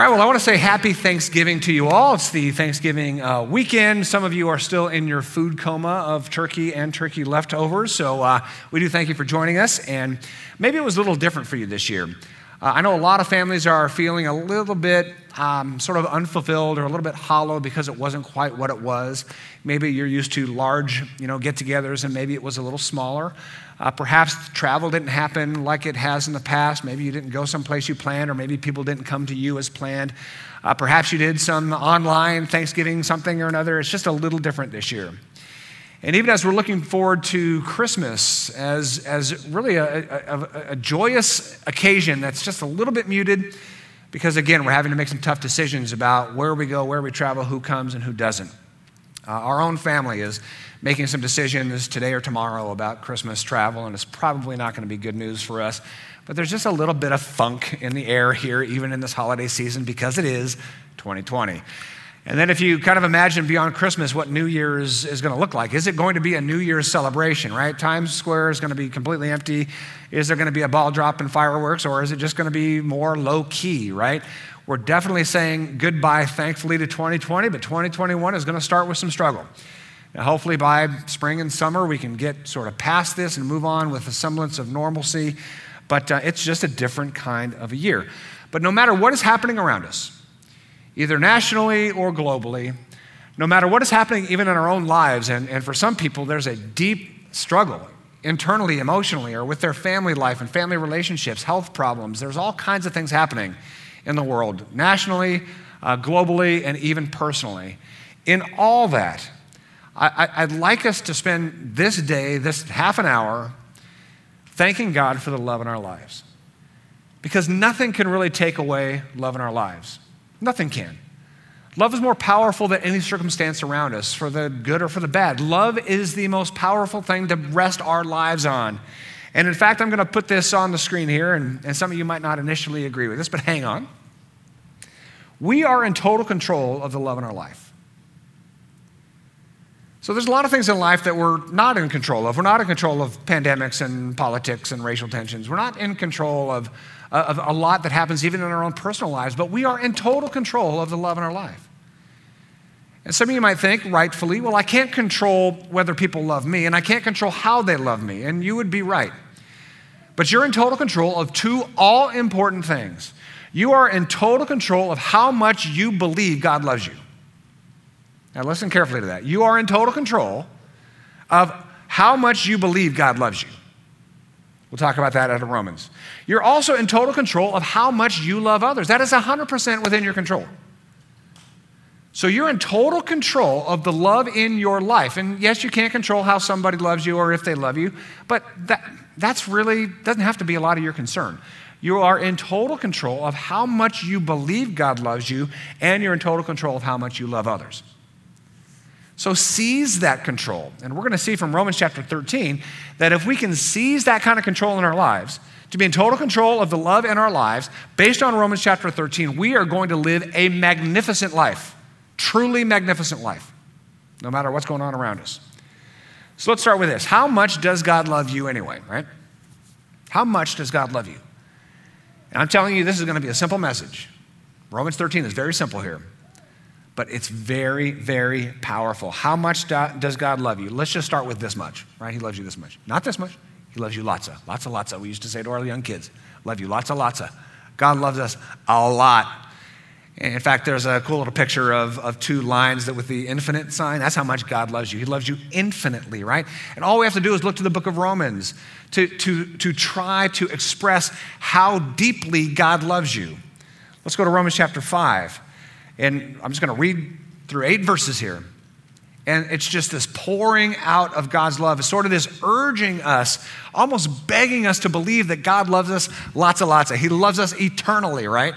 All right, well, I want to say happy Thanksgiving to you all. It's the Thanksgiving uh, weekend. Some of you are still in your food coma of turkey and turkey leftovers. So uh, we do thank you for joining us. And maybe it was a little different for you this year. Uh, I know a lot of families are feeling a little bit um, sort of unfulfilled or a little bit hollow because it wasn't quite what it was. Maybe you're used to large, you know, get-togethers, and maybe it was a little smaller. Uh, perhaps travel didn't happen like it has in the past. Maybe you didn't go someplace you planned, or maybe people didn't come to you as planned. Uh, perhaps you did some online Thanksgiving something or another. It's just a little different this year. And even as we're looking forward to Christmas as, as really a, a, a joyous occasion that's just a little bit muted, because again, we're having to make some tough decisions about where we go, where we travel, who comes, and who doesn't. Uh, our own family is making some decisions today or tomorrow about Christmas travel, and it's probably not going to be good news for us. But there's just a little bit of funk in the air here, even in this holiday season, because it is 2020. And then, if you kind of imagine beyond Christmas what New Year's is going to look like, is it going to be a New Year's celebration, right? Times Square is going to be completely empty. Is there going to be a ball drop and fireworks, or is it just going to be more low key, right? We're definitely saying goodbye, thankfully, to 2020, but 2021 is going to start with some struggle. Now, hopefully, by spring and summer, we can get sort of past this and move on with a semblance of normalcy. But uh, it's just a different kind of a year. But no matter what is happening around us, either nationally or globally, no matter what is happening even in our own lives, and, and for some people, there's a deep struggle internally, emotionally, or with their family life and family relationships, health problems. There's all kinds of things happening in the world, nationally, uh, globally, and even personally. In all that, I, would like us to spend this day, this half an hour, thanking God for the love in our lives. Because nothing can really take away love in our lives. Nothing can. Love is more powerful than any circumstance around us, for the good or for the bad. Love is the most powerful thing to rest our lives on. And in fact, I'm going to put this on the screen here, and, and some of you might not initially agree with this, but hang on. We are in total control of the love in our life. So there's a lot of things in life that we're not in control of. We're not in control of pandemics and politics and racial tensions. We're not in control of, Uh, of a lot that happens even in our own personal lives, but we are in total control of the love in our life. And some of you might think, rightfully, well, I can't control whether people love me, and I can't control how they love me. And you would be right. But you're in total control of two all important things. You are in total control of how much you believe God loves you. Now, listen carefully to that. You are in total control of how much you believe God loves you. We'll talk about that out of Romans. You're also in total control of how much you love others. That is 100% within your control. So you're in total control of the love in your life. And yes, you can't control how somebody loves you or if they love you, but that that's really doesn't have to be a lot of your concern. You are in total control of how much you believe God loves you, and you're in total control of how much you love others. So seize that control. And we're going to see from Romans chapter 13 that if we can seize that kind of control in our lives, to be in total control of the love in our lives, based on Romans chapter 13, we are going to live a magnificent life, truly magnificent life, no matter what's going on around us. So let's start with this. How much does God love you anyway, right? How much does God love you? And I'm telling you, this is going to be a simple message. Romans 13 is very simple here but it's very, very powerful. How much does God love you? Let's just start with this much, right? He loves you this much. Not this much. He loves you lots of, lots of, lots of. We used to say to our young kids, love you lots of, lots of. God loves us a lot. In fact, there's a cool little picture of, of two lines that with the infinite sign. That's how much God loves you. He loves you infinitely, right? And all we have to do is look to the book of Romans to, to, to try to express how deeply God loves you. Let's go to Romans chapter 5. And I'm just going to read through eight verses here. And it's just this pouring out of God's love. It's sort of this urging us, almost begging us to believe that God loves us lots and lots of. He loves us eternally, right?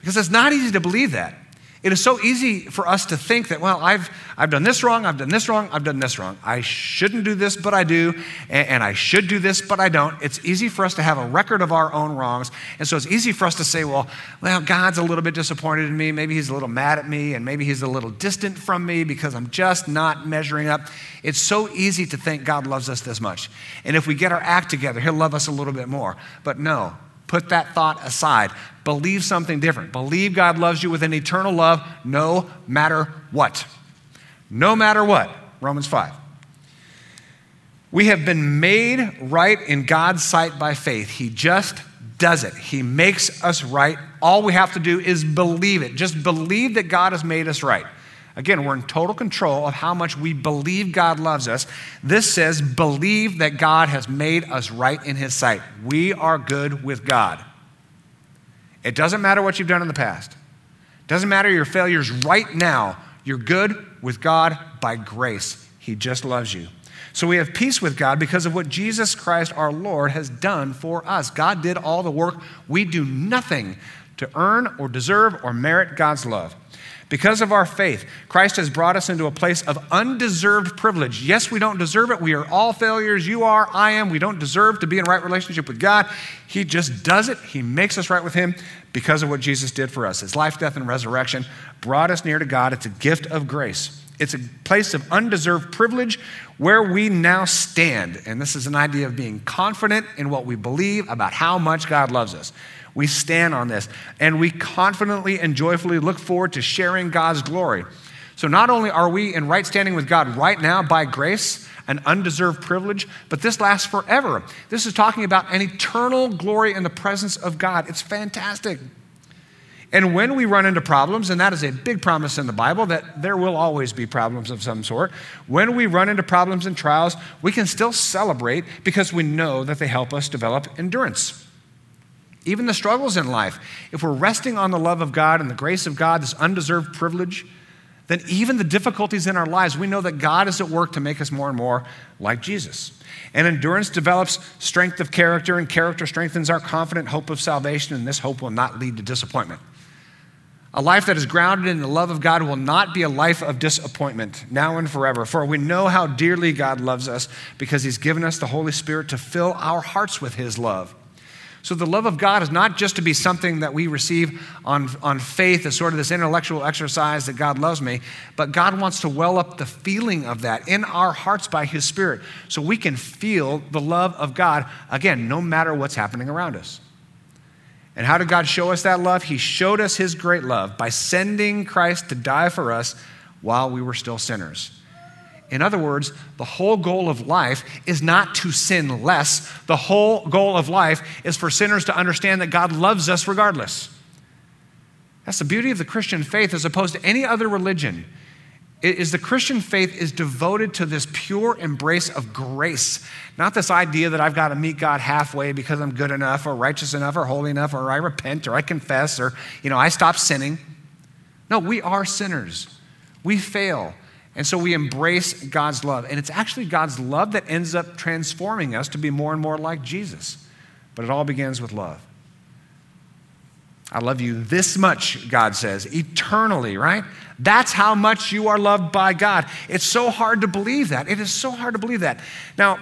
Because it's not easy to believe that. It is so easy for us to think that, well, I've, I've done this wrong, I've done this wrong, I've done this wrong. I shouldn't do this, but I do, and, and, I should do this, but I don't. It's easy for us to have a record of our own wrongs. And so it's easy for us to say, well, well, God's a little bit disappointed in me. Maybe he's a little mad at me, and maybe he's a little distant from me because I'm just not measuring up. It's so easy to think God loves us this much. And if we get our act together, he'll love us a little bit more. But no, Put that thought aside. Believe something different. Believe God loves you with an eternal love no matter what. No matter what. Romans 5. We have been made right in God's sight by faith. He just does it. He makes us right. All we have to do is believe it. Just believe that God has made us right. Again, we're in total control of how much we believe God loves us. This says, believe that God has made us right in His sight. We are good with God. It doesn't matter what you've done in the past, it doesn't matter your failures right now. You're good with God by grace. He just loves you. So we have peace with God because of what Jesus Christ our Lord has done for us. God did all the work. We do nothing to earn or deserve or merit God's love. Because of our faith, Christ has brought us into a place of undeserved privilege. Yes, we don't deserve it. We are all failures. You are, I am. We don't deserve to be in right relationship with God. He just does it. He makes us right with Him because of what Jesus did for us. His life, death, and resurrection brought us near to God. It's a gift of grace. It's a place of undeserved privilege where we now stand. And this is an idea of being confident in what we believe about how much God loves us. We stand on this and we confidently and joyfully look forward to sharing God's glory. So, not only are we in right standing with God right now by grace, an undeserved privilege, but this lasts forever. This is talking about an eternal glory in the presence of God. It's fantastic. And when we run into problems, and that is a big promise in the Bible that there will always be problems of some sort, when we run into problems and trials, we can still celebrate because we know that they help us develop endurance. Even the struggles in life, if we're resting on the love of God and the grace of God, this undeserved privilege, then even the difficulties in our lives, we know that God is at work to make us more and more like Jesus. And endurance develops strength of character, and character strengthens our confident hope of salvation, and this hope will not lead to disappointment. A life that is grounded in the love of God will not be a life of disappointment now and forever, for we know how dearly God loves us because He's given us the Holy Spirit to fill our hearts with His love. So the love of God is not just to be something that we receive on, on faith as sort of this intellectual exercise that God loves me, but God wants to well up the feeling of that in our hearts by His Spirit so we can feel the love of God, again, no matter what's happening around us. And how did God show us that love? He showed us His great love by sending Christ to die for us while we were still sinners. In other words, the whole goal of life is not to sin less. The whole goal of life is for sinners to understand that God loves us regardless. That's the beauty of the Christian faith as opposed to any other religion. Is the Christian faith is devoted to this pure embrace of grace, not this idea that I've got to meet God halfway because I'm good enough or righteous enough or holy enough or I repent or I confess or you know I stop sinning. No, we are sinners. We fail. And so we embrace God's love. And it's actually God's love that ends up transforming us to be more and more like Jesus. But it all begins with love. I love you this much, God says, eternally, right? That's how much you are loved by God. It's so hard to believe that. It is so hard to believe that. Now,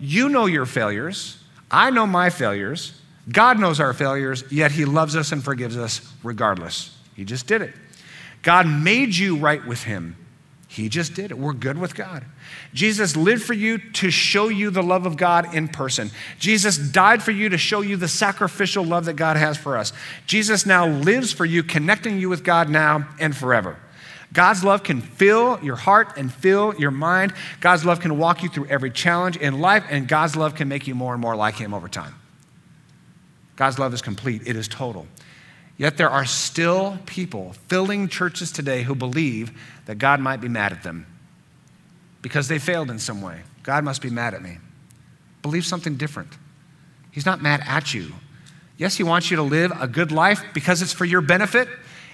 you know your failures. I know my failures. God knows our failures, yet He loves us and forgives us regardless. He just did it. God made you right with Him. He just did it. We're good with God. Jesus lived for you to show you the love of God in person. Jesus died for you to show you the sacrificial love that God has for us. Jesus now lives for you, connecting you with God now and forever. God's love can fill your heart and fill your mind. God's love can walk you through every challenge in life, and God's love can make you more and more like Him over time. God's love is complete, it is total. Yet there are still people filling churches today who believe that God might be mad at them because they failed in some way. God must be mad at me. Believe something different. He's not mad at you. Yes, He wants you to live a good life because it's for your benefit.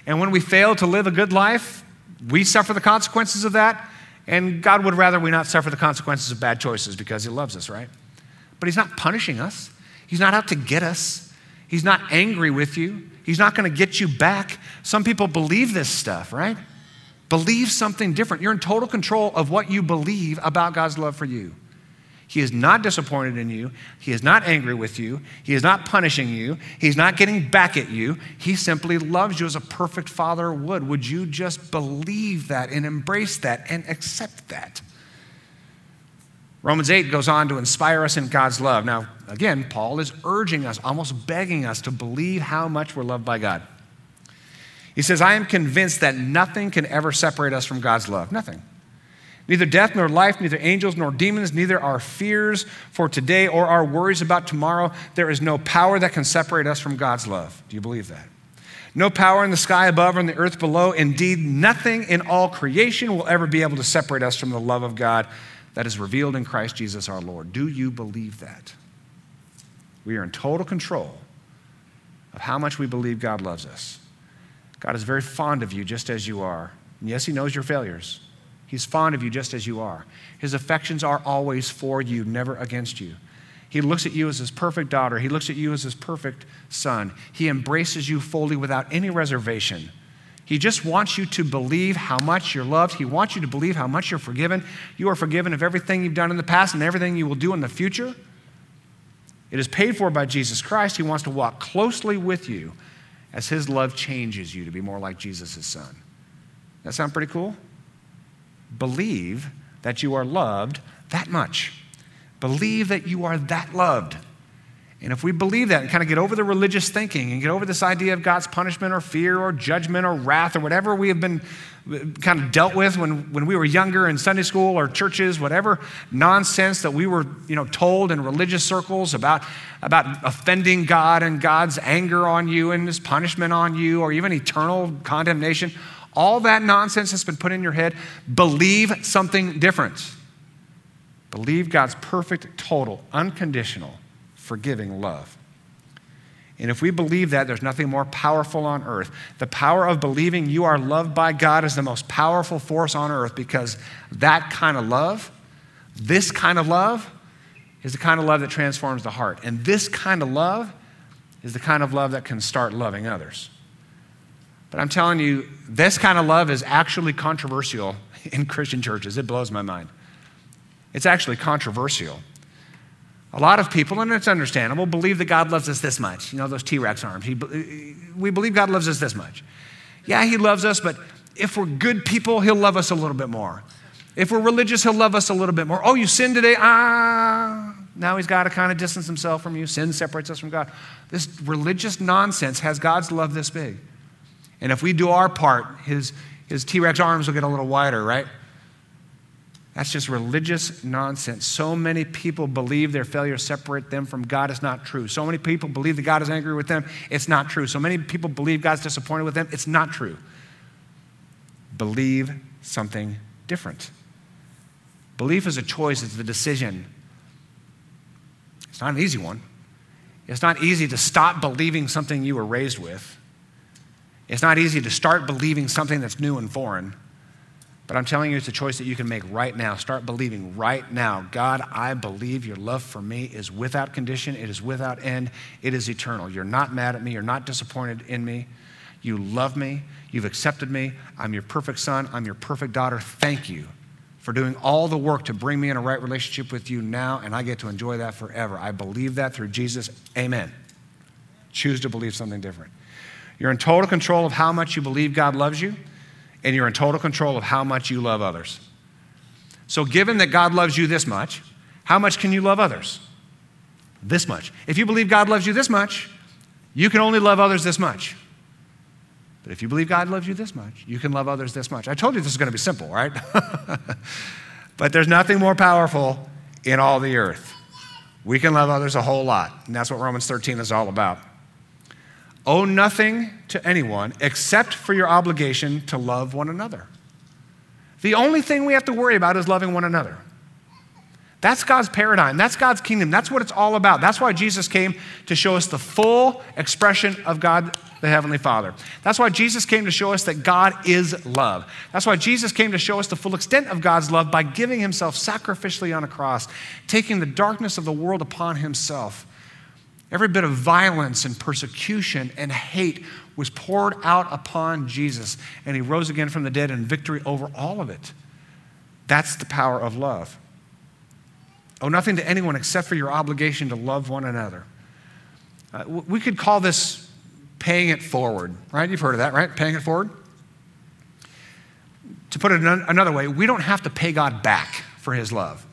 And when we fail to live a good life, we suffer the consequences of that. And God would rather we not suffer the consequences of bad choices because He loves us, right? But He's not punishing us, He's not out to get us, He's not angry with you. He's not going to get you back. Some people believe this stuff, right? Believe something different. You're in total control of what you believe about God's love for you. He is not disappointed in you. He is not angry with you. He is not punishing you. He's not getting back at you. He simply loves you as a perfect father would. Would you just believe that and embrace that and accept that? Romans 8 goes on to inspire us in God's love. Now, again, Paul is urging us, almost begging us to believe how much we're loved by God. He says, I am convinced that nothing can ever separate us from God's love. Nothing. Neither death nor life, neither angels nor demons, neither our fears for today or our worries about tomorrow. There is no power that can separate us from God's love. Do you believe that? No power in the sky above or in the earth below. Indeed, nothing in all creation will ever be able to separate us from the love of God that is revealed in Christ Jesus our Lord. Do you believe that? We are in total control of how much we believe God loves us. God is very fond of you just as you are. And yes, He knows your failures. He's fond of you just as you are. His affections are always for you, never against you. He looks at you as his perfect daughter. He looks at you as his perfect son. He embraces you fully without any reservation. He just wants you to believe how much you're loved. He wants you to believe how much you're forgiven. You are forgiven of everything you've done in the past and everything you will do in the future. It is paid for by Jesus Christ. He wants to walk closely with you as his love changes you to be more like Jesus' son. That sound pretty cool? Believe that you are loved that much. Believe that you are that loved. And if we believe that and kind of get over the religious thinking and get over this idea of God's punishment or fear or judgment or wrath or whatever we have been uh, kind of dealt with when, when we were younger in Sunday school or churches, whatever nonsense that we were you know, told in religious circles about, about offending God and God's anger on you and his punishment on you or even eternal condemnation, all that nonsense has been put in your head. Believe something different. Believe God's perfect, total, unconditional forgiving love. And if we believe that, there's nothing more powerful on earth. The power of believing you are loved by God is the most powerful force on earth because that kind of love, this kind of love, is the kind of love that transforms the heart. And this kind of love is the kind of love that can start loving others. But I'm telling you, this kind of love is actually controversial in Christian churches. It blows my mind. It's actually controversial. A lot of people, and it's understandable, believe that God loves us this much. You know, those T Rex arms. He, we believe God loves us this much. Yeah, He loves us, but if we're good people, He'll love us a little bit more. If we're religious, He'll love us a little bit more. Oh, you sinned today? Ah, now He's got to kind of distance Himself from you. Sin separates us from God. This religious nonsense has God's love this big. And if we do our part, His, his T Rex arms will get a little wider, right? That's just religious nonsense. So many people believe their failures separate them from God. It's not true. So many people believe that God is angry with them. It's not true. So many people believe God's disappointed with them. It's not true. Believe something different. Belief is a choice, it's the decision. It's not an easy one. It's not easy to stop believing something you were raised with. It's not easy to start believing something that's new and foreign. But I'm telling you, it's a choice that you can make right now. Start believing right now. God, I believe your love for me is without condition, it is without end, it is eternal. You're not mad at me, you're not disappointed in me. You love me, you've accepted me. I'm your perfect son, I'm your perfect daughter. Thank you for doing all the work to bring me in a right relationship with you now, and I get to enjoy that forever. I believe that through Jesus. Amen. Choose to believe something different. You're in total control of how much you believe God loves you and you're in total control of how much you love others. So, given that God loves you this much, how much can you love others? This much. If you believe God loves you this much, you can only love others this much. But if you believe God loves you this much, you can love others this much. I told you this is going to be simple, right? but there's nothing more powerful in all the earth. We can love others a whole lot, and that's what Romans 13 is all about. Owe nothing to anyone except for your obligation to love one another. The only thing we have to worry about is loving one another. That's God's paradigm. That's God's kingdom. That's what it's all about. That's why Jesus came to show us the full expression of God the Heavenly Father. That's why Jesus came to show us that God is love. That's why Jesus came to show us the full extent of God's love by giving Himself sacrificially on a cross, taking the darkness of the world upon Himself Every bit of violence and persecution and hate was poured out upon Jesus, and he rose again from the dead in victory over all of it. That's the power of love. Owe nothing to anyone except for your obligation to love one another. Uh, we could call this paying it forward, right? You've heard of that, right? Paying it forward. To put it another way, we don't have to pay God back for his love.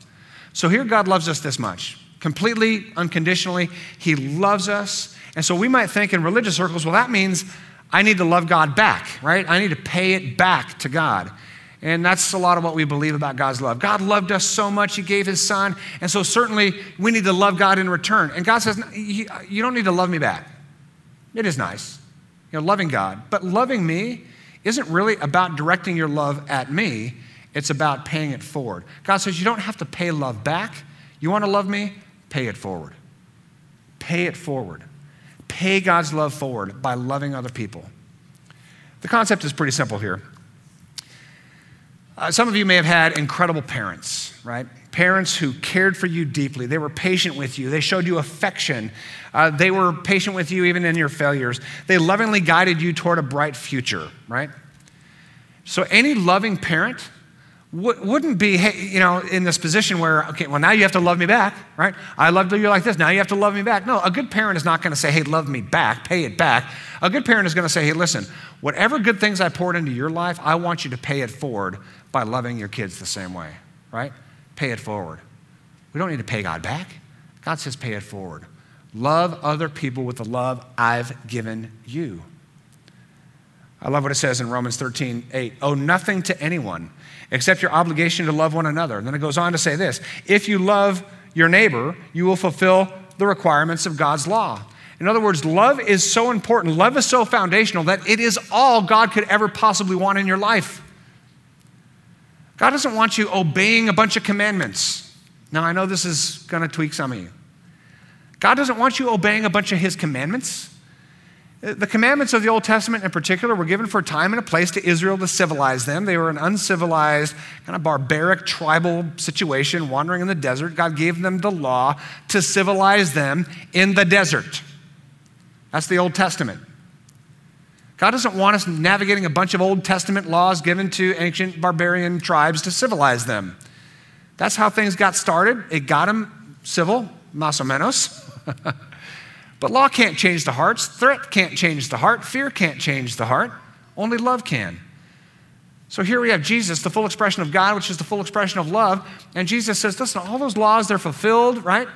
So here God loves us this much, completely, unconditionally. He loves us. And so we might think in religious circles, well, that means I need to love God back, right? I need to pay it back to God. And that's a lot of what we believe about God's love. God loved us so much, He gave His Son. And so, certainly, we need to love God in return. And God says, You don't need to love me back. It is nice, you know, loving God. But loving me isn't really about directing your love at me, it's about paying it forward. God says, You don't have to pay love back. You want to love me? Pay it forward. Pay it forward. Pay God's love forward by loving other people. The concept is pretty simple here. Uh, some of you may have had incredible parents, right? Parents who cared for you deeply. They were patient with you. They showed you affection. Uh, they were patient with you even in your failures. They lovingly guided you toward a bright future, right? So, any loving parent wouldn't be, you know, in this position where, okay, well, now you have to love me back, right? I loved you like this. Now you have to love me back. No, a good parent is not going to say, hey, love me back, pay it back. A good parent is going to say, hey, listen, whatever good things I poured into your life, I want you to pay it forward by loving your kids the same way, right? Pay it forward. We don't need to pay God back. God says, pay it forward. Love other people with the love I've given you. I love what it says in Romans 13, 8. Owe nothing to anyone except your obligation to love one another. And then it goes on to say this if you love your neighbor, you will fulfill the requirements of God's law. In other words, love is so important, love is so foundational that it is all God could ever possibly want in your life. God doesn't want you obeying a bunch of commandments. Now, I know this is going to tweak some of you. God doesn't want you obeying a bunch of His commandments. The commandments of the Old Testament in particular were given for a time and a place to Israel to civilize them. They were an uncivilized, kind of barbaric tribal situation wandering in the desert. God gave them the law to civilize them in the desert. That's the Old Testament. God doesn't want us navigating a bunch of Old Testament laws given to ancient barbarian tribes to civilize them. That's how things got started. It got them civil, más o menos. But law can't change the hearts, threat can't change the heart, fear can't change the heart. Only love can. So here we have Jesus, the full expression of God, which is the full expression of love. And Jesus says, listen, all those laws, they're fulfilled, right?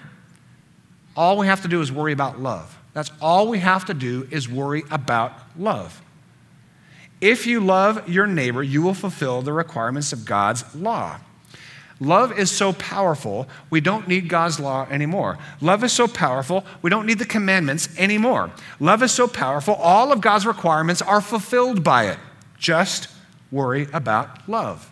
All we have to do is worry about love. That's all we have to do is worry about love. If you love your neighbor, you will fulfill the requirements of God's law. Love is so powerful, we don't need God's law anymore. Love is so powerful, we don't need the commandments anymore. Love is so powerful, all of God's requirements are fulfilled by it. Just worry about love.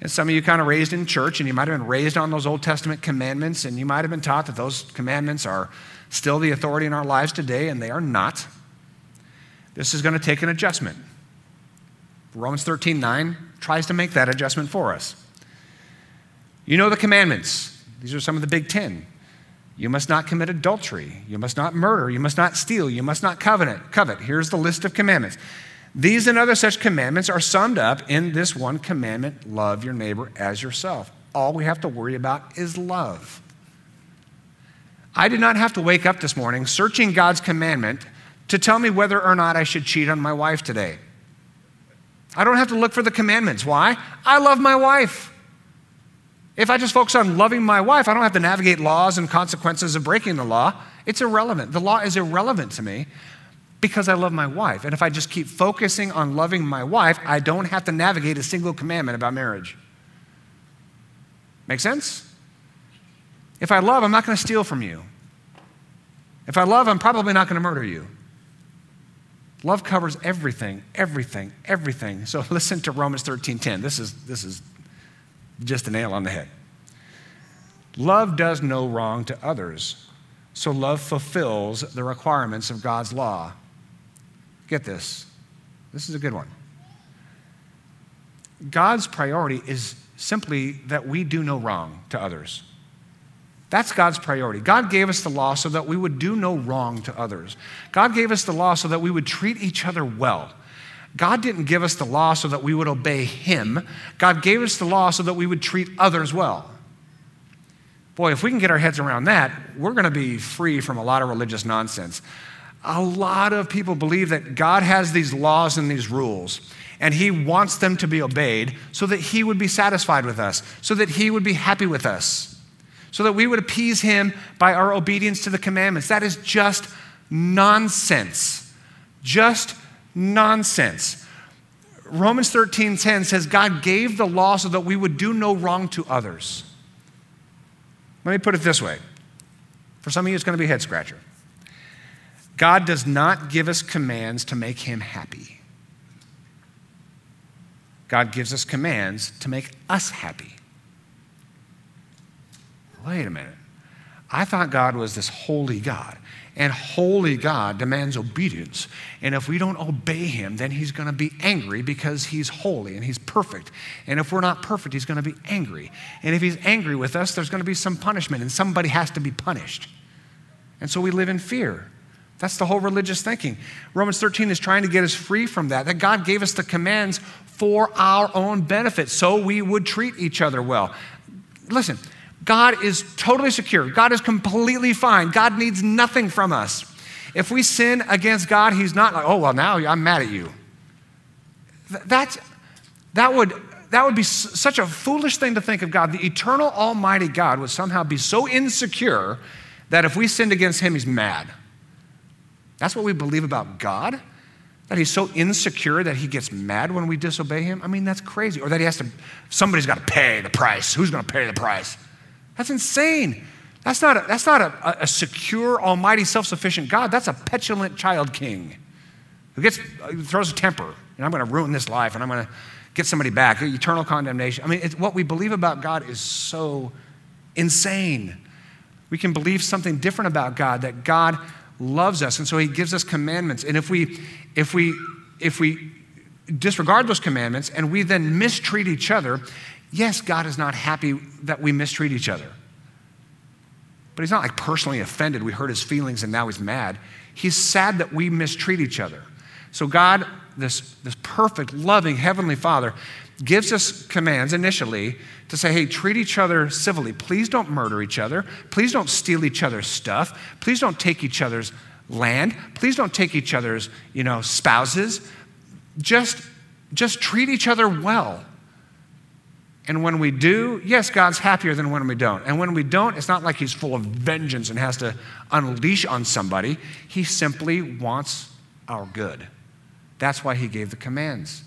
And some of you kind of raised in church, and you might have been raised on those Old Testament commandments, and you might have been taught that those commandments are still the authority in our lives today, and they are not. This is going to take an adjustment. Romans 13 9 tries to make that adjustment for us. You know the commandments. These are some of the big 10. You must not commit adultery. You must not murder. You must not steal. You must not covenant, covet. Here's the list of commandments. These and other such commandments are summed up in this one commandment love your neighbor as yourself. All we have to worry about is love. I did not have to wake up this morning searching God's commandment to tell me whether or not I should cheat on my wife today. I don't have to look for the commandments. Why? I love my wife. If I just focus on loving my wife, I don't have to navigate laws and consequences of breaking the law. It's irrelevant. The law is irrelevant to me because I love my wife. And if I just keep focusing on loving my wife, I don't have to navigate a single commandment about marriage. Make sense? If I love, I'm not going to steal from you. If I love, I'm probably not going to murder you. Love covers everything, everything, everything. So listen to Romans 13:10. This is, this is just a nail on the head. Love does no wrong to others, so love fulfills the requirements of God's law. Get this. This is a good one. God's priority is simply that we do no wrong to others. That's God's priority. God gave us the law so that we would do no wrong to others. God gave us the law so that we would treat each other well. God didn't give us the law so that we would obey Him. God gave us the law so that we would treat others well. Boy, if we can get our heads around that, we're going to be free from a lot of religious nonsense. A lot of people believe that God has these laws and these rules, and He wants them to be obeyed so that He would be satisfied with us, so that He would be happy with us, so that we would appease Him by our obedience to the commandments. That is just nonsense. Just nonsense. Romans 13:10 says God gave the law so that we would do no wrong to others. Let me put it this way. For some of you, it's going to be a head scratcher. God does not give us commands to make him happy. God gives us commands to make us happy. Wait a minute. I thought God was this holy God. And holy God demands obedience. And if we don't obey him, then he's going to be angry because he's holy and he's perfect. And if we're not perfect, he's going to be angry. And if he's angry with us, there's going to be some punishment, and somebody has to be punished. And so we live in fear. That's the whole religious thinking. Romans 13 is trying to get us free from that, that God gave us the commands for our own benefit so we would treat each other well. Listen, God is totally secure. God is completely fine. God needs nothing from us. If we sin against God, He's not like, oh, well, now I'm mad at you. That's, that, would, that would be such a foolish thing to think of God. The eternal, almighty God would somehow be so insecure that if we sinned against Him, He's mad. That's what we believe about God? That He's so insecure that He gets mad when we disobey Him? I mean, that's crazy. Or that He has to, somebody's got to pay the price. Who's going to pay the price? That's insane. That's not, a, that's not a, a secure, almighty, self sufficient God. That's a petulant child king who gets, who throws a temper. And I'm going to ruin this life and I'm going to get somebody back. Eternal condemnation. I mean, what we believe about God is so insane. We can believe something different about God, that God loves us. And so he gives us commandments. And if we, if we, if we disregard those commandments and we then mistreat each other, Yes, God is not happy that we mistreat each other. But he's not like personally offended. We hurt his feelings and now he's mad. He's sad that we mistreat each other. So, God, this, this perfect, loving Heavenly Father, gives us commands initially to say, hey, treat each other civilly. Please don't murder each other. Please don't steal each other's stuff. Please don't take each other's land. Please don't take each other's, you know, spouses. Just, just treat each other well. And when we do, yes, God's happier than when we don't. And when we don't, it's not like He's full of vengeance and has to unleash on somebody. He simply wants our good. That's why He gave the commands.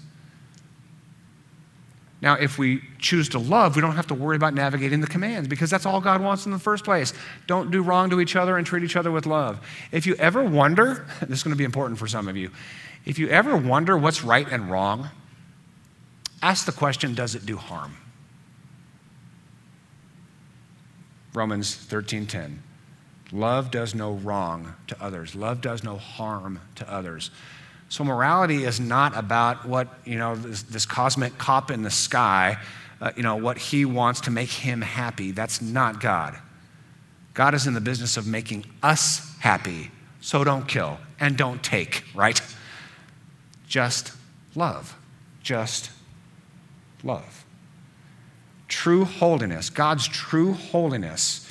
Now, if we choose to love, we don't have to worry about navigating the commands because that's all God wants in the first place. Don't do wrong to each other and treat each other with love. If you ever wonder, this is going to be important for some of you, if you ever wonder what's right and wrong, ask the question does it do harm? Romans 13:10. Love does no wrong to others. Love does no harm to others. So morality is not about what, you know, this, this cosmic cop in the sky, uh, you know, what he wants to make him happy. That's not God. God is in the business of making us happy. So don't kill and don't take, right? Just love. Just love. True holiness, God's true holiness,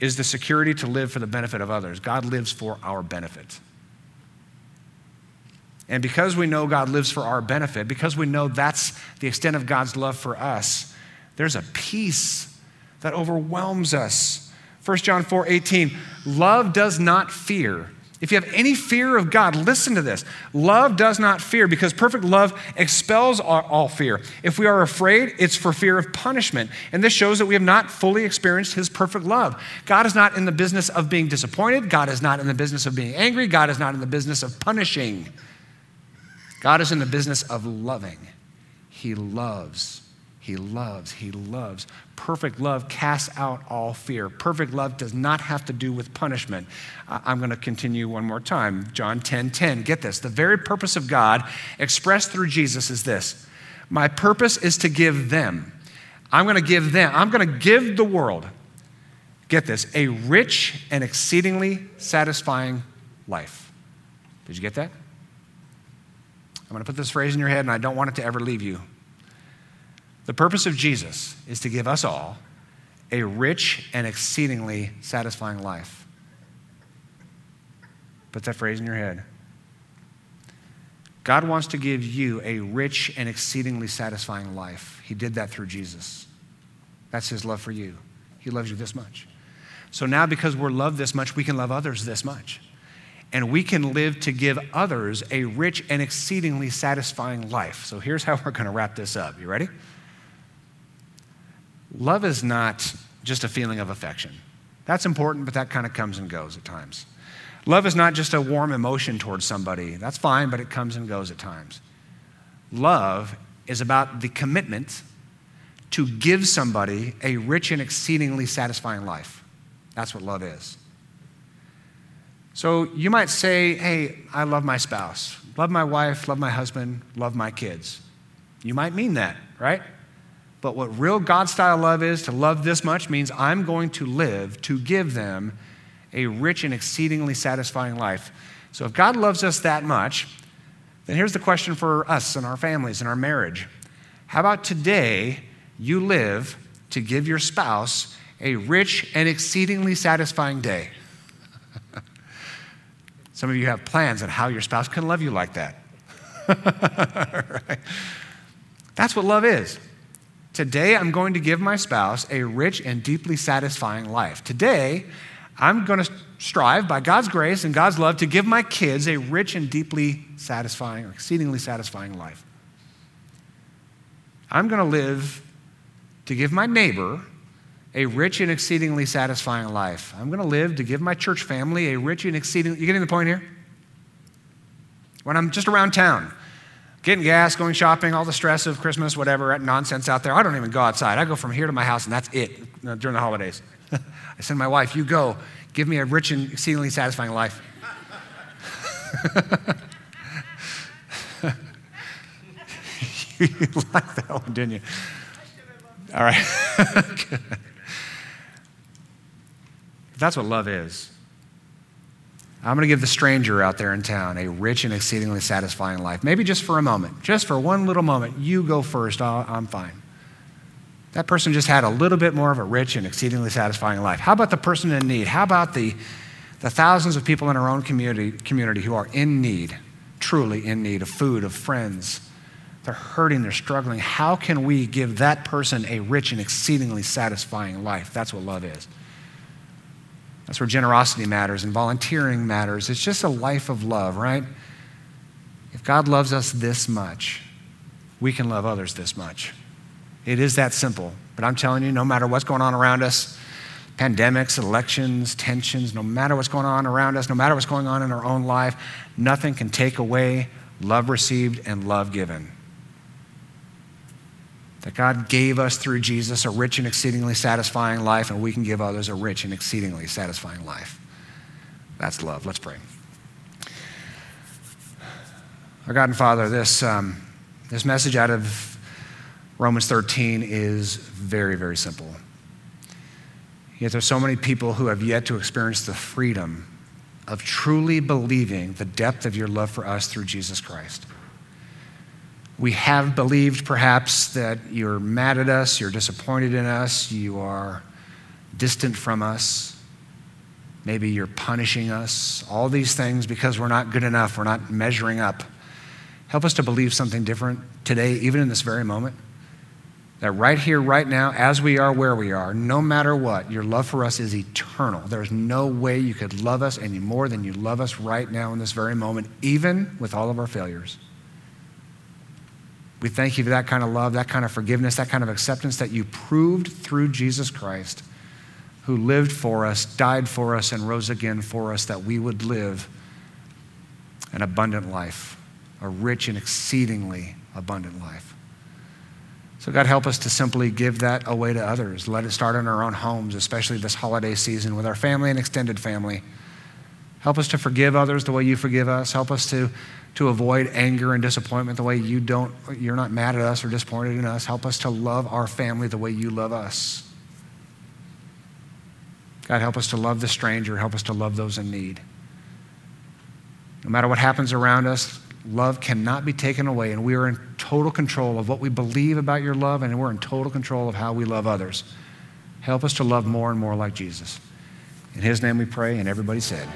is the security to live for the benefit of others. God lives for our benefit. And because we know God lives for our benefit, because we know that's the extent of God's love for us, there's a peace that overwhelms us. 1 John 4 18, love does not fear. If you have any fear of God, listen to this. Love does not fear because perfect love expels all, fear. If we are afraid, it's for fear of punishment. And this shows that we have not fully experienced His perfect love. God is not in the business of being disappointed. God is not in the business of being angry. God is not in the business of punishing. God is in the business of loving. He loves. He loves, he loves. Perfect love casts out all fear. Perfect love does not have to do with punishment. I'm going to continue one more time. John 10 10. Get this. The very purpose of God expressed through Jesus is this My purpose is to give them. I'm going to give them, I'm going to give the world, get this, a rich and exceedingly satisfying life. Did you get that? I'm going to put this phrase in your head, and I don't want it to ever leave you. The purpose of Jesus is to give us all a rich and exceedingly satisfying life. Put that phrase in your head. God wants to give you a rich and exceedingly satisfying life. He did that through Jesus. That's his love for you. He loves you this much. So now, because we're loved this much, we can love others this much. And we can live to give others a rich and exceedingly satisfying life. So here's how we're going to wrap this up. You ready? Love is not just a feeling of affection. That's important, but that kind of comes and goes at times. Love is not just a warm emotion towards somebody. That's fine, but it comes and goes at times. Love is about the commitment to give somebody a rich and exceedingly satisfying life. That's what love is. So you might say, hey, I love my spouse, love my wife, love my husband, love my kids. You might mean that, right? But what real God style love is, to love this much, means I'm going to live to give them a rich and exceedingly satisfying life. So if God loves us that much, then here's the question for us and our families and our marriage. How about today you live to give your spouse a rich and exceedingly satisfying day? Some of you have plans on how your spouse can love you like that. right? That's what love is. Today, I'm going to give my spouse a rich and deeply satisfying life. Today, I'm going to strive by God's grace and God's love to give my kids a rich and deeply satisfying or exceedingly satisfying life. I'm going to live to give my neighbor a rich and exceedingly satisfying life. I'm going to live to give my church family a rich and exceedingly, you getting the point here? When I'm just around town, getting gas, going shopping, all the stress of Christmas, whatever, nonsense out there, I don't even go outside. I go from here to my house and that's it uh, during the holidays. I send my wife, you go, give me a rich and exceedingly satisfying life. you liked that one, didn't you? All right. That's what love is. I'm going to give the stranger out there in town a rich and exceedingly satisfying life. Maybe just for a moment, just for one little moment. You go first, i am fine. That person just had a little bit more of a rich and exceedingly satisfying life. How about the person in need? How about the, the thousands of people in our own community, community who are in need, truly in need of food, of friends? They're hurting, they're struggling. How can we give that person a rich and exceedingly satisfying life? That's what love is. That's where generosity matters and volunteering matters. It's just a life of love, right? If God loves us this much, we can love others this much. It is that simple. But I'm telling you, no matter what's going on around us, pandemics, elections, tensions, no matter what's going on around us, no matter what's going on in our own life, nothing can take away love received and love given that God gave us through Jesus a rich and exceedingly satisfying life, and we can give others a rich and exceedingly satisfying life. That's love. Let's pray. Our God and Father, this, um, this message out of Romans 13 is very, very simple. Yet there's so many people who have yet to experience the freedom of truly believing the depth of your love for us through Jesus Christ. We have believed perhaps that you're mad at us, you're disappointed in us, you are distant from us. Maybe you're punishing us. All these things because we're not good enough, we're not measuring up. Help us to believe something different today, even in this very moment. That right here, right now, as we are where we are, no matter what, your love for us is eternal. There's no way you could love us any more than you love us right now in this very moment, even with all of our failures. We thank you for that kind of love, that kind of forgiveness, that kind of acceptance that you proved through Jesus Christ, who lived for us, died for us, and rose again for us, that we would live an abundant life, a rich and exceedingly abundant life. So, God, help us to simply give that away to others. Let it start in our own homes, especially this holiday season with our family and extended family. Help us to forgive others the way you forgive us. Help us to to avoid anger and disappointment the way you don't, you're not mad at us or disappointed in us. Help us to love our family the way you love us. God, help us to love the stranger. Help us to love those in need. No matter what happens around us, love cannot be taken away, and we are in total control of what we believe about your love, and we're in total control of how we love others. Help us to love more and more like Jesus. In his name we pray, and everybody said,